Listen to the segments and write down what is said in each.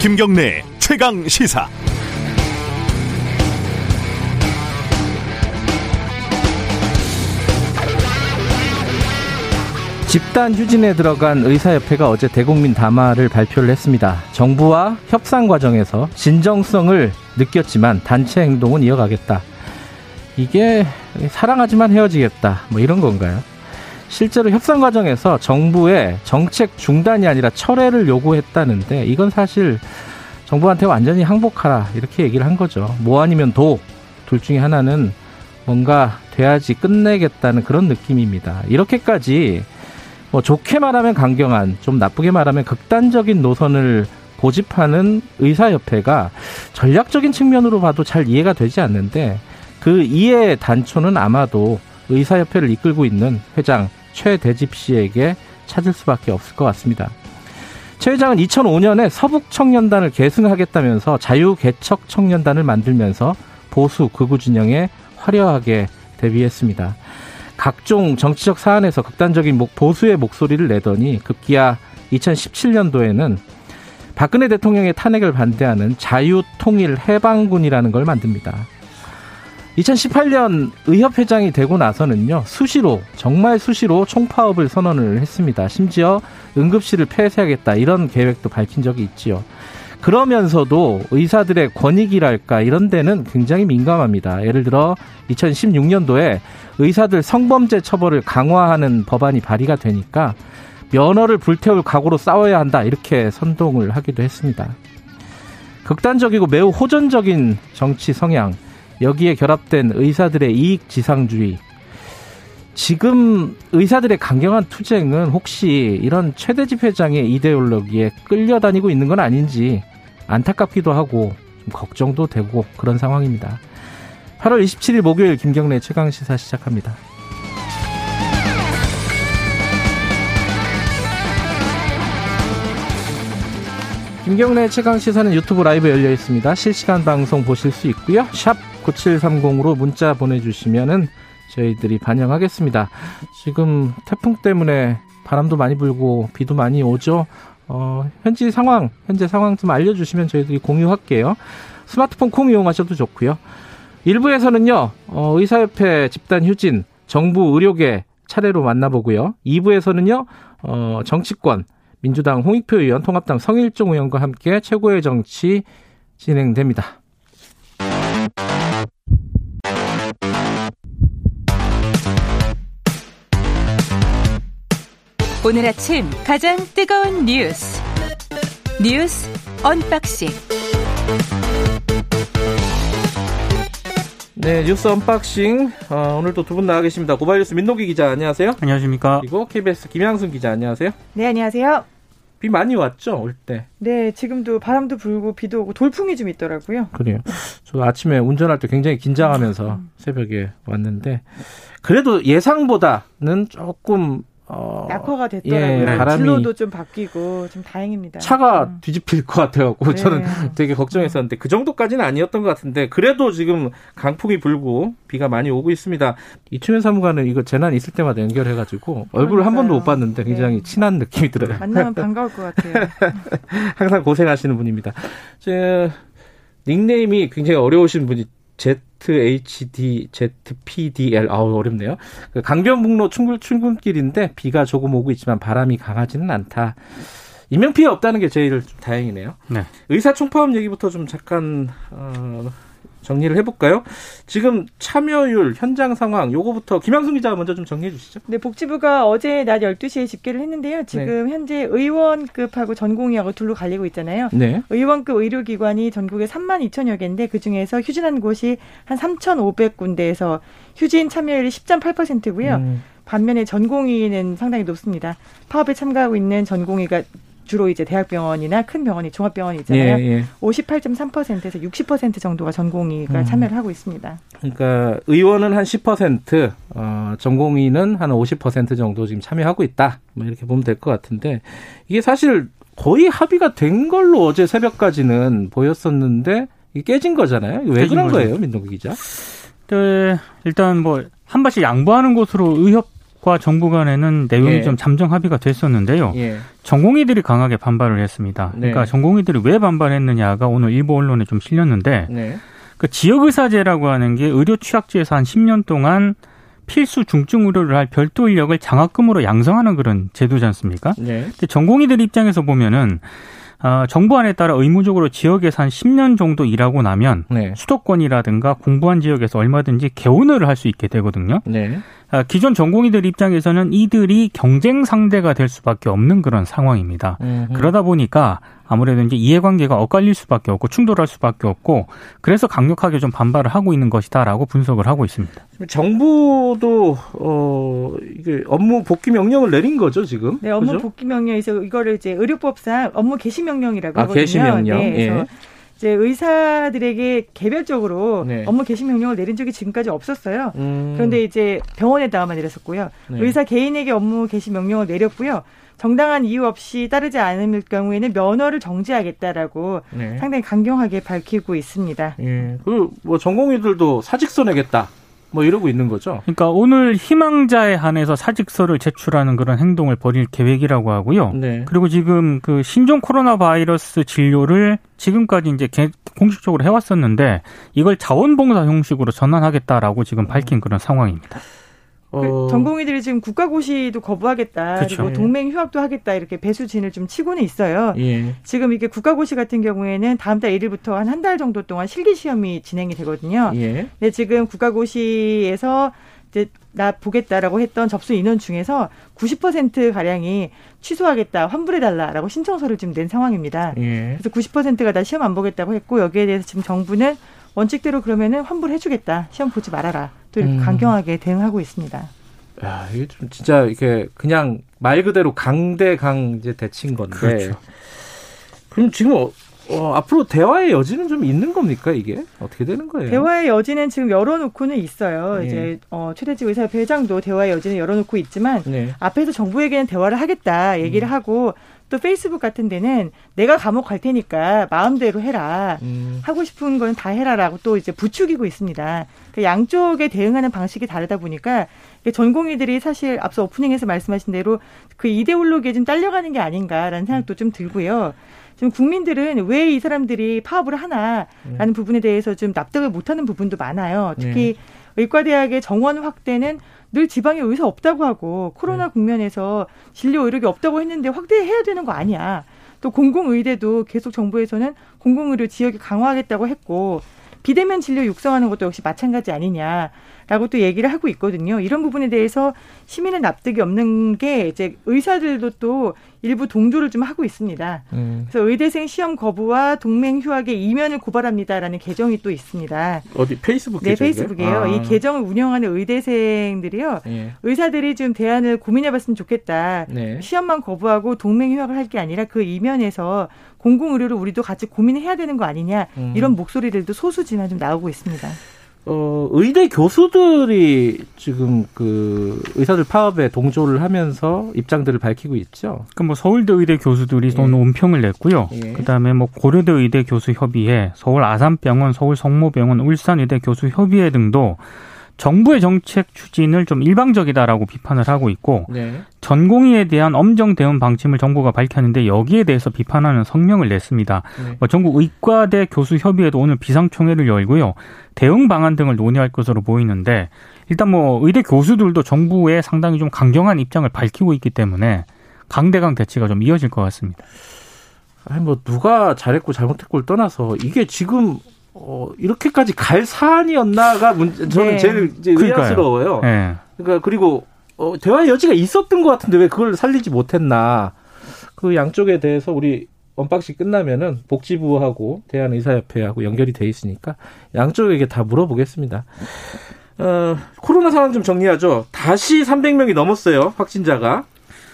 김경래 최강 시사. 집단 휴진에 들어간 의사협회가 어제 대국민 담화를 발표를 했습니다. 정부와 협상 과정에서 진정성을 느꼈지만 단체 행동은 이어가겠다. 이게 사랑하지만 헤어지겠다. 뭐 이런 건가요? 실제로 협상 과정에서 정부의 정책 중단이 아니라 철회를 요구했다는데 이건 사실 정부한테 완전히 항복하라 이렇게 얘기를 한 거죠. 뭐 아니면 도 둘 중에 하나는 뭔가 돼야지 끝내겠다는 그런 느낌입니다. 이렇게까지 뭐 좋게 말하면 강경한 좀 나쁘게 말하면 극단적인 노선을 고집하는 의사협회가 전략적인 측면으로 봐도 잘 이해가 되지 않는데 그 이해 단초는 아마도 의사협회를 이끌고 있는 회장 최대집 씨에게 찾을 수밖에 없을 것 같습니다. 최 회장은 2005년에 서북청년단을 계승하겠다면서 자유개척 청년단을 만들면서 보수 극우 진영에 화려하게 데뷔했습니다. 각종 정치적 사안에서 극단적인 보수의 목소리를 내더니 급기야 2017년도에는 박근혜 대통령의 탄핵을 반대하는 자유통일 해방군이라는 걸 만듭니다. 2018년 의협회장이 되고 나서는요, 수시로, 정말 수시로 총파업을 선언을 했습니다. 심지어 응급실을 폐쇄하겠다, 이런 계획도 밝힌 적이 있지요. 그러면서도 의사들의 권익이랄까, 이런 데는 굉장히 민감합니다. 예를 들어, 2016년도에 의사들 성범죄 처벌을 강화하는 법안이 발의가 되니까 면허를 불태울 각오로 싸워야 한다, 이렇게 선동을 하기도 했습니다. 극단적이고 매우 호전적인 정치 성향, 여기에 결합된 의사들의 이익 지상주의. 지금 의사들의 강경한 투쟁은 혹시 이런 최대집 회장의 이데올로기에 끌려다니고 있는 건 아닌지 안타깝기도 하고 좀 걱정도 되고 그런 상황입니다. 8월 27일 목요일 김경래 최강 시사 시작합니다. 김경래 최강 시사는 유튜브 라이브 열려 있습니다. 실시간 방송 보실 수 있고요. 샵 9730으로 문자 보내주시면은 저희들이 반영하겠습니다. 지금 태풍 때문에 바람도 많이 불고 비도 많이 오죠. 어, 현지 상황, 현재 상황 좀 알려주시면 저희들이 공유할게요. 스마트폰 콩 이용하셔도 좋고요. 일부에서는요, 어, 의사협회 집단 휴진, 정부 의료계 차례로 만나보고요. 2부에서는요, 어, 정치권, 민주당 홍익표 의원, 통합당 성일종 의원과 함께 최고의 정치 진행됩니다. 오늘 아침 가장 뜨거운 뉴스. 뉴스 unboxing. 네 뉴스 unboxing. 어, 오늘도 두 분 나와 계십니다. 고발뉴스 민동기 기자 안녕하세요. 안녕하십니까. 그리고 KBS 김양순 기자 안녕하세요. 네 안녕하세요. 비 많이 왔죠 올 때. 네 지금도 바람도 불고 비도 오고 돌풍이 좀 있더라고요. 그래요. 저 아침에 운전할 때 굉장히 긴장하면서 새벽에 왔는데 그래도 예상보다는 조금 어, 약화가 됐더라고요. 예, 바람이 진로도 좀 바뀌고 좀 다행입니다. 차가 음. 뒤집힐 것 같아갖고 네. 저는 되게 걱정했었는데 그 정도까지는 아니었던 것 같은데 그래도 지금 강풍이 불고 비가 많이 오고 있습니다. 이춘현 사무관은 이거 재난 있을 때마다 연결해가지고 얼굴을 한 번도 못 봤는데 굉장히 네. 친한 느낌이 들어요. 만나면 반가울 것 같아요. 항상 고생하시는 분입니다. 제 닉네임이 굉장히 어려우신 분이 ZHD, ZPDL, 아우, 어렵네요. 그 강변북로 출근, 출근길인데 비가 조금 오고 있지만 바람이 강하지는 않다. 인명피해 없다는 게 제일 좀 다행이네요. 네. 의사총파업 얘기부터 좀 잠깐, 어, 정리를 해볼까요? 지금 참여율, 현장 상황, 요거부터 김양순 기자 먼저 좀 정리해 주시죠. 네, 복지부가 어제 낮 12시에 집계를 했는데요. 지금 네. 현재 의원급하고 전공의하고 둘로 갈리고 있잖아요. 네. 의원급 의료기관이 전국에 3만 2천여 개인데 그중에서 휴진한 곳이 한 3,500군데에서 휴진 참여율이 10.8%고요. 음. 반면에 전공의는 상당히 높습니다. 파업에 참가하고 있는 전공의가 주로 이제 대학병원이나 큰 병원이 종합병원이 있잖아요. 예, 예. 58.3%에서 60% 정도가 전공의가 음. 참여를 하고 있습니다. 그러니까 의원은 한 10%, 어, 전공의는 한 50% 정도 지금 참여하고 있다. 뭐 이렇게 보면 될 것 같은데 이게 사실 거의 합의가 된 걸로 어제 새벽까지는 보였었는데 이게 깨진 거잖아요. 왜 그런 거예요, 민동기 기자? 네, 일단 뭐 한 발씩 양보하는 것으로 의협 과 정부 간에는 내용이 예. 좀 잠정 합의가 됐었는데요. 예. 전공의들이 강하게 반발을 했습니다. 네. 그러니까 전공의들이 왜 반발했느냐가 오늘 일부 언론에 좀 실렸는데 네. 그 지역의사제라고 하는 게 의료 취약지에서 한 10년 동안 필수 중증 의료를 할 별도 인력을 장학금으로 양성하는 그런 제도지 않습니까? 네. 근데 전공의들 입장에서 보면은 어, 정부안에 따라 의무적으로 지역에서 한 10년 정도 일하고 나면 네. 수도권이라든가 공부한 지역에서 얼마든지 개원을 할 수 있게 되거든요. 네. 아, 기존 전공의들 입장에서는 이들이 경쟁 상대가 될 수밖에 없는 그런 상황입니다. 음흠. 그러다 보니까 아무래도 이제 이해관계가 엇갈릴 수밖에 없고 충돌할 수밖에 없고 그래서 강력하게 좀 반발을 하고 있는 것이다라고 분석을 하고 있습니다. 정부도 어 이게 업무 복귀 명령을 내린 거죠 지금? 네, 업무 그죠? 복귀 명령에서 이거를 이제 의료법상 업무 개시 명령이라고 아, 하거든요. 개시 명령. 네, 예. 이제 의사들에게 개별적으로 네. 업무 개시 명령을 내린 적이 지금까지 없었어요. 음. 그런데 이제 병원에다가만 내렸었고요. 네. 의사 개인에게 업무 개시 명령을 내렸고요. 정당한 이유 없이 따르지 않을 경우에는 면허를 정지하겠다라고 네. 상당히 강경하게 밝히고 있습니다. 예. 그뭐 전공의들도 사직서 내겠다. 뭐 이러고 있는 거죠. 그러니까 오늘 희망자에 한해서 사직서를 제출하는 그런 행동을 벌일 계획이라고 하고요. 네. 그리고 지금 그 신종 코로나 바이러스 진료를 지금까지 이제 공식적으로 해왔었는데 이걸 자원봉사 형식으로 전환하겠다라고 지금 밝힌 그런 상황입니다. 그 어... 전공의들이 지금 국가고시도 거부하겠다. 그쵸. 그리고 동맹 휴학도 하겠다. 이렇게 배수진을 좀 치고는 있어요. 예. 지금 이게 국가고시 같은 경우에는 다음 달 1일부터 한 한 달 정도 동안 실기 시험이 진행이 되거든요. 예. 근데 지금 국가고시에서 이제 나 보겠다라고 했던 접수 인원 중에서 90% 가량이 취소하겠다, 환불해 달라라고 신청서를 지금 낸 상황입니다. 예. 그래서 90%가 다 시험 안 보겠다고 했고 여기에 대해서 지금 정부는 원칙대로 그러면은 환불해주겠다, 시험 보지 말아라. 또 이렇게 음. 강경하게 대응하고 있습니다. 야, 이게 좀 진짜 이렇게 그냥 말 그대로 강대강 이제 대친 건데. 그렇죠. 그럼 지금 어, 어, 앞으로 대화의 여지는 좀 있는 겁니까 이게 어떻게 되는 거예요? 대화의 여지는 지금 열어놓고는 있어요. 네. 이제 어, 최대지 의사협회 회장도 대화의 여지는 열어놓고 있지만 네. 앞에서 정부에게는 대화를 하겠다 얘기를 음. 하고 또 페이스북 같은 데는 내가 감옥 갈 테니까 마음대로 해라. 음. 하고 싶은 건 다 해라라고 또 이제 부추기고 있습니다. 그 양쪽에 대응하는 방식이 다르다 보니까 전공의들이 사실 앞서 오프닝에서 말씀하신 대로 그 이데올로기에 좀 딸려가는 게 아닌가라는 생각도 좀 들고요. 지금 국민들은 왜 이 사람들이 파업을 하나라는 음. 부분에 대해서 좀 납득을 못하는 부분도 많아요. 특히 네. 의과대학의 정원 확대는 늘 지방에 의사 없다고 하고 코로나 네. 국면에서 진료 의료기 없다고 했는데 확대해야 되는 거 아니야. 또 공공의대도 계속 정부에서는 공공의료 지역이 강화하겠다고 했고 비대면 진료 육성하는 것도 역시 마찬가지 아니냐라고 또 얘기를 하고 있거든요. 이런 부분에 대해서 시민의 납득이 없는 게 이제 의사들도 또 일부 동조를 좀 하고 있습니다. 음. 그래서 의대생 시험 거부와 동맹 휴학의 이면을 고발합니다라는 계정이 또 있습니다. 어디 페이스북 네, 페이스북이에요. 아. 이 계정을 운영하는 의대생들이요. 예. 의사들이 좀 대안을 고민해봤으면 좋겠다. 네. 시험만 거부하고 동맹 휴학을 할 게 아니라 그 이면에서 공공의료를 우리도 같이 고민해야 되는 거 아니냐 음. 이런 목소리들도 소수지만 좀 나오고 있습니다. 어, 의대 교수들이 지금 그 의사들 파업에 동조를 하면서 입장들을 밝히고 있죠. 그뭐 서울대 의대 교수들이 예. 논평을 냈고요. 예. 그다음에 뭐 고려대 의대 교수 협의회, 서울 아산병원, 서울 성모병원, 울산 의대 교수 협의회 등도 정부의 정책 추진을 좀 일방적이다라고 비판을 하고 있고 네. 전공의에 대한 엄정 대응 방침을 정부가 밝혔는데 여기에 대해서 비판하는 성명을 냈습니다. 네. 뭐 전국 의과대 교수 협의회도 오늘 비상총회를 열고요. 대응 방안 등을 논의할 것으로 보이는데 일단 뭐 의대 교수들도 정부에 상당히 좀 강경한 입장을 밝히고 있기 때문에 강대강 대치가 좀 이어질 것 같습니다. 아니 뭐 누가 잘했고 잘못했고를 떠나서 이게 지금 어, 이렇게까지 갈 사안이었나가 문제, 저는 네. 제일 이제 의아스러워요. 네. 그러니까 그리고 어, 대화의 여지가 있었던 것 같은데 왜 그걸 살리지 못했나. 그 양쪽에 대해서 우리 원박씨 끝나면은 복지부하고 대한의사협회하고 연결이 돼 있으니까 양쪽에게 다 물어보겠습니다. 어, 코로나 상황 좀 정리하죠. 다시 300명이 넘었어요. 확진자가.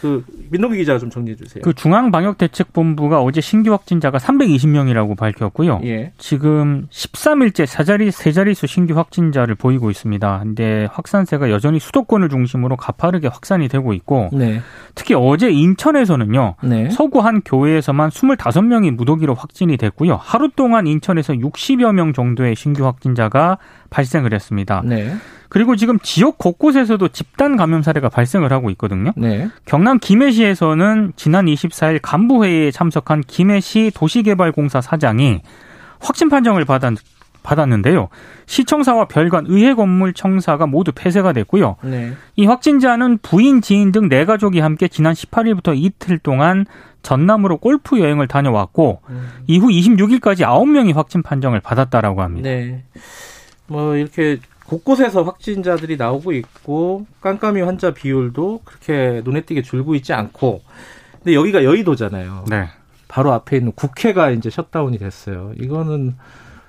그 민동기 기자 좀 정리해 주세요. 그 중앙방역대책본부가 어제 신규 확진자가 320명이라고 밝혔고요. 예. 지금 13일째 세 자리 세 자릿수 신규 확진자를 보이고 있습니다. 근데 확산세가 여전히 수도권을 중심으로 가파르게 확산이 되고 있고 네. 특히 어제 인천에서는요. 네. 서구 한 교회에서만 25명이 무더기로 확진이 됐고요. 하루 동안 인천에서 60여 명 정도의 신규 확진자가 발생을 했습니다. 네. 그리고 지금 지역 곳곳에서도 집단 감염 사례가 발생을 하고 있거든요. 네. 경남 김해시에서는 지난 24일 간부회의에 참석한 김해시 도시개발공사 사장이 확진 판정을 받았, 받았는데요. 시청사와 별관, 의회 건물 청사가 모두 폐쇄가 됐고요. 네. 이 확진자는 부인, 지인 등 네 가족이 함께 지난 18일부터 이틀 동안 전남으로 골프 여행을 다녀왔고 음. 이후 26일까지 9명이 확진 판정을 받았다라고 합니다. 네. 뭐 이렇게 곳곳에서 확진자들이 나오고 있고 깜깜이 환자 비율도 그렇게 눈에 띄게 줄고 있지 않고 근데 여기가 여의도잖아요. 네. 바로 앞에 있는 국회가 이제 셧다운이 됐어요. 이거는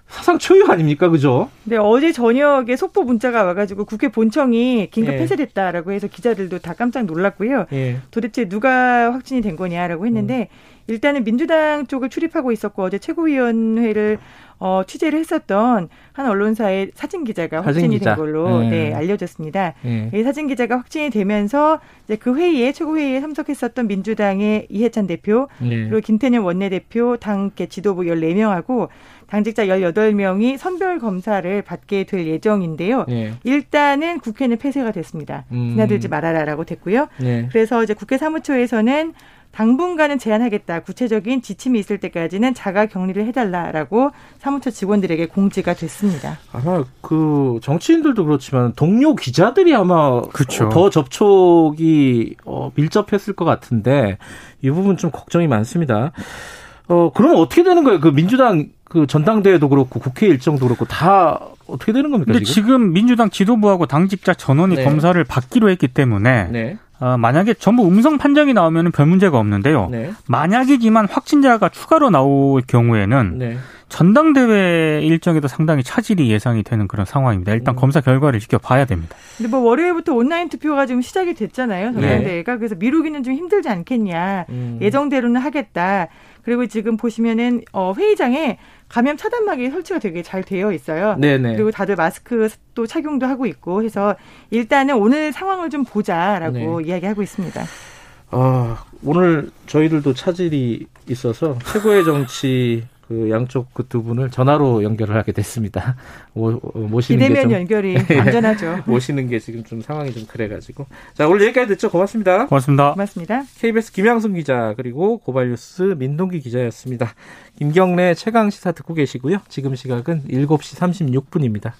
사상 초유 아닙니까, 그죠? 네, 어제 저녁에 속보 문자가 와가지고 국회 본청이 긴급 예. 폐쇄됐다라고 해서 기자들도 다 깜짝 놀랐고요. 예. 도대체 누가 확진이 된 거냐라고 했는데 음. 일단은 민주당 쪽을 출입하고 있었고 어제 최고위원회를 어, 취재를 했었던 한 언론사의 사진 기자가 확진이 사진 기자. 된 걸로 네. 네 알려졌습니다. 네. 이 사진 기자가 확진이 되면서 이제 그 회의에 최고 회의에 참석했었던 민주당의 이해찬 대표 네. 그리고 김태년 원내대표 당계 지도부 14명하고 당직자 18명이 선별 검사를 받게 될 예정인데요. 네. 일단은 국회는 폐쇄가 됐습니다. 음. 지나들지 말아라라고 됐고요. 네. 그래서 이제 국회 사무처에서는 당분간은 제한하겠다. 구체적인 지침이 있을 때까지는 자가 격리를 해달라라고 사무처 직원들에게 공지가 됐습니다. 아마 그 정치인들도 그렇지만 동료 기자들이 아마 그쵸. 더 접촉이 어, 밀접했을 것 같은데 이 부분 좀 걱정이 많습니다. 어, 그러면 어떻게 되는 거예요? 그 민주당 그 전당대회도 그렇고 국회 일정도 그렇고 다 어떻게 되는 겁니까? 근데 지금, 지금 민주당 지도부하고 당직자 전원이 네. 검사를 받기로 했기 때문에 네. 어, 만약에 전부 음성 판정이 나오면 별 문제가 없는데요. 네. 만약이지만 확진자가 추가로 나올 경우에는 네. 전당대회 일정에도 상당히 차질이 예상이 되는 그런 상황입니다. 일단 음. 검사 결과를 지켜봐야 됩니다. 근데 뭐 월요일부터 온라인 투표가 지금 시작이 됐잖아요. 전당대회가. 네. 그래서 미루기는 좀 힘들지 않겠냐. 음. 예정대로는 하겠다. 그리고 지금 보시면은 어 회의장에 감염 차단막이 설치가 되게 잘 되어 있어요. 네네. 그리고 다들 마스크 또 착용도 하고 있고 해서 일단은 오늘 상황을 좀 보자라고 네. 이야기하고 있습니다. 아, 오늘 저희들도 차질이 있어서 최고의 정치 그 양쪽 그 두 분을 전화로 연결을 하게 됐습니다. 모, 어, 모시는 비대면 좀, 연결이 안전하죠. 모시는 게 지금 좀 상황이 좀 그래가지고 자 오늘 여기까지 듣죠. 고맙습니다. 고맙습니다. 고맙습니다. KBS 김양순 기자 그리고 고발뉴스 민동기 기자였습니다. 김경래 최강 시사 듣고 계시고요. 지금 시각은 7시 36분입니다.